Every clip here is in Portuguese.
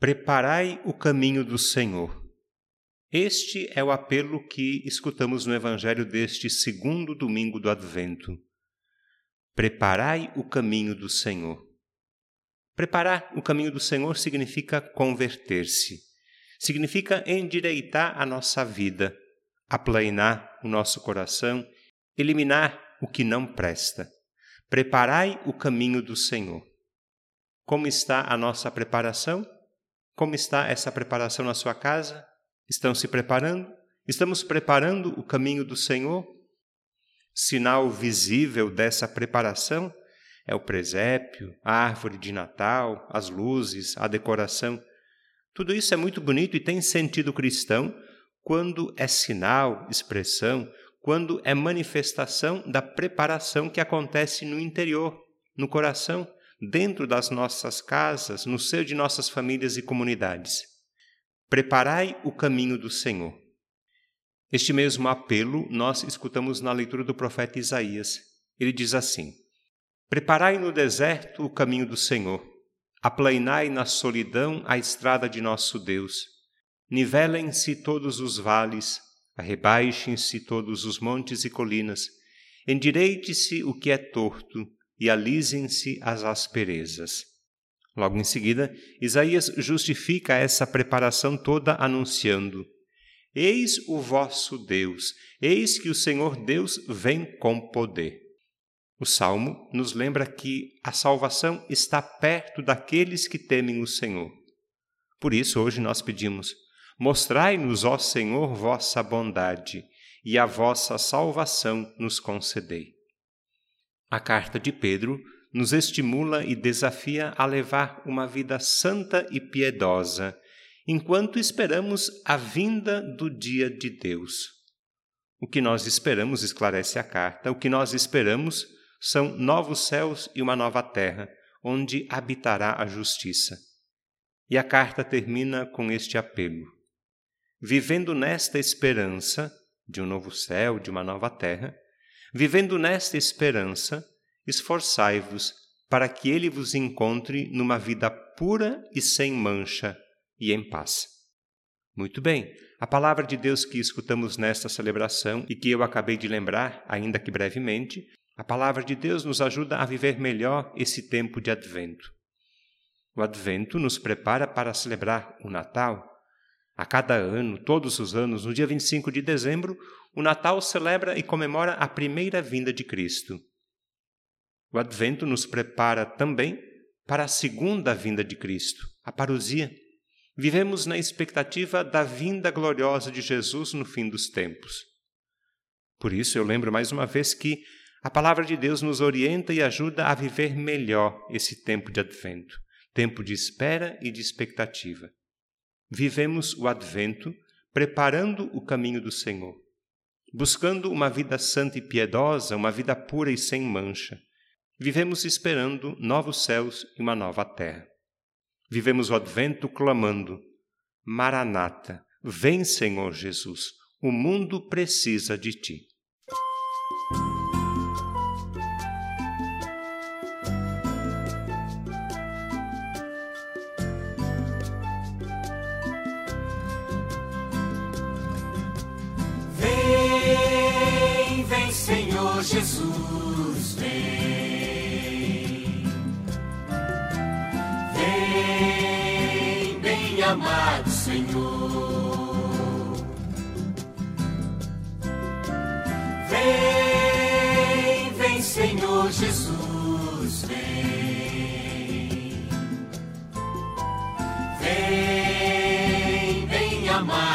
Preparai o caminho do Senhor. Este é o apelo que escutamos no Evangelho deste segundo domingo do Advento. Preparai o caminho do Senhor. Preparar o caminho do Senhor significa converter-se, significa endireitar a nossa vida, aplainar o nosso coração, eliminar o que não presta. Preparai o caminho do Senhor. Como está a nossa preparação? Como está essa preparação na sua casa? Estão se preparando? Estamos preparando o caminho do Senhor? Sinal visível dessa preparação é o presépio, a árvore de Natal, as luzes, a decoração. Tudo isso é muito bonito e tem sentido cristão quando é sinal, expressão, quando é manifestação da preparação que acontece no interior, no coração, dentro das nossas casas, no seio de nossas famílias e comunidades. Preparai o caminho do Senhor. Este mesmo apelo nós escutamos na leitura do profeta Isaías. Ele diz assim: Preparai no deserto o caminho do Senhor, aplainai na solidão a estrada de nosso Deus. Nivelem-se todos os vales, arrebaixem-se todos os montes e colinas, endireite-se o que é torto, e alisem-se as asperezas. Logo em seguida, Isaías justifica essa preparação toda anunciando: Eis o vosso Deus, eis que o Senhor Deus vem com poder. O salmo nos lembra que a salvação está perto daqueles que temem o Senhor. Por isso, hoje nós pedimos: Mostrai-nos, ó Senhor, vossa bondade, e a vossa salvação nos concedei. A carta de Pedro nos estimula e desafia a levar uma vida santa e piedosa, enquanto esperamos a vinda do dia de Deus. O que nós esperamos, esclarece a carta, o que nós esperamos são novos céus e uma nova terra, onde habitará a justiça. E a carta termina com este apelo: Vivendo nesta esperança de um novo céu, de uma nova terra, Vivendo nesta esperança, esforçai-vos para que ele vos encontre numa vida pura e sem mancha e em paz. Muito bem, a palavra de Deus que escutamos nesta celebração e que eu acabei de lembrar, ainda que brevemente, a palavra de Deus nos ajuda a viver melhor esse tempo de advento. O advento nos prepara para celebrar o Natal. A cada ano, todos os anos, no dia 25 de dezembro, o Natal celebra e comemora a primeira vinda de Cristo. O Advento nos prepara também para a segunda vinda de Cristo, a parousia. Vivemos na expectativa da vinda gloriosa de Jesus no fim dos tempos. Por isso, eu lembro mais uma vez que a palavra de Deus nos orienta e ajuda a viver melhor esse tempo de advento, tempo de espera e de expectativa. Vivemos o advento preparando o caminho do Senhor buscando uma vida santa e piedosa, uma vida pura e sem mancha. Vivemos esperando novos céus e uma nova terra. Vivemos o advento clamando: Maranata, vem, Senhor Jesus, o mundo precisa de ti. Jesus, vem. Vem, bem amado Senhor. Vem, vem, Senhor Jesus, vem. Vem, bem amado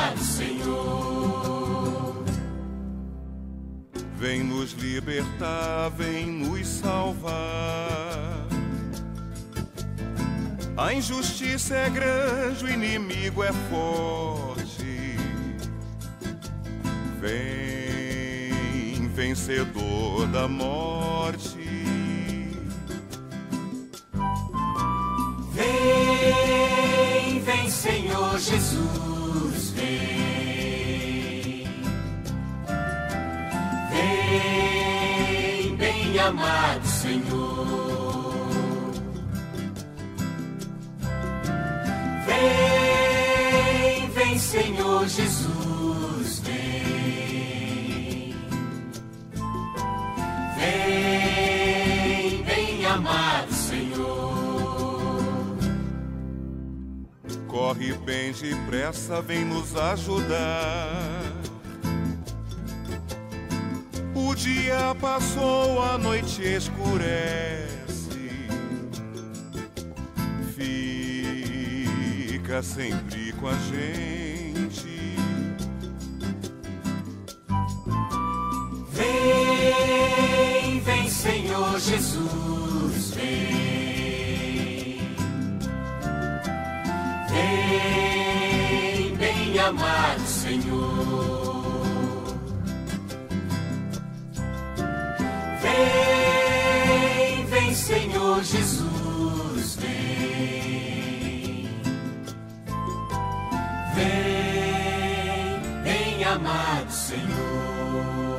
Vem nos libertar, vem nos salvar. A injustiça é grande, o inimigo é forte. Vem, vencedor da morte. Vem, vem, Senhor Jesus, vem. Amado Senhor. Vem Senhor Jesus, vem. Vem, bem amado Senhor. Corre bem depressa, vem nos ajudar. O dia passou, a noite escurece. Fica sempre com a gente. Vem, vem, Senhor Jesus, vem. Vem, bem amado Jesus, vem. Vem, bem amado Senhor.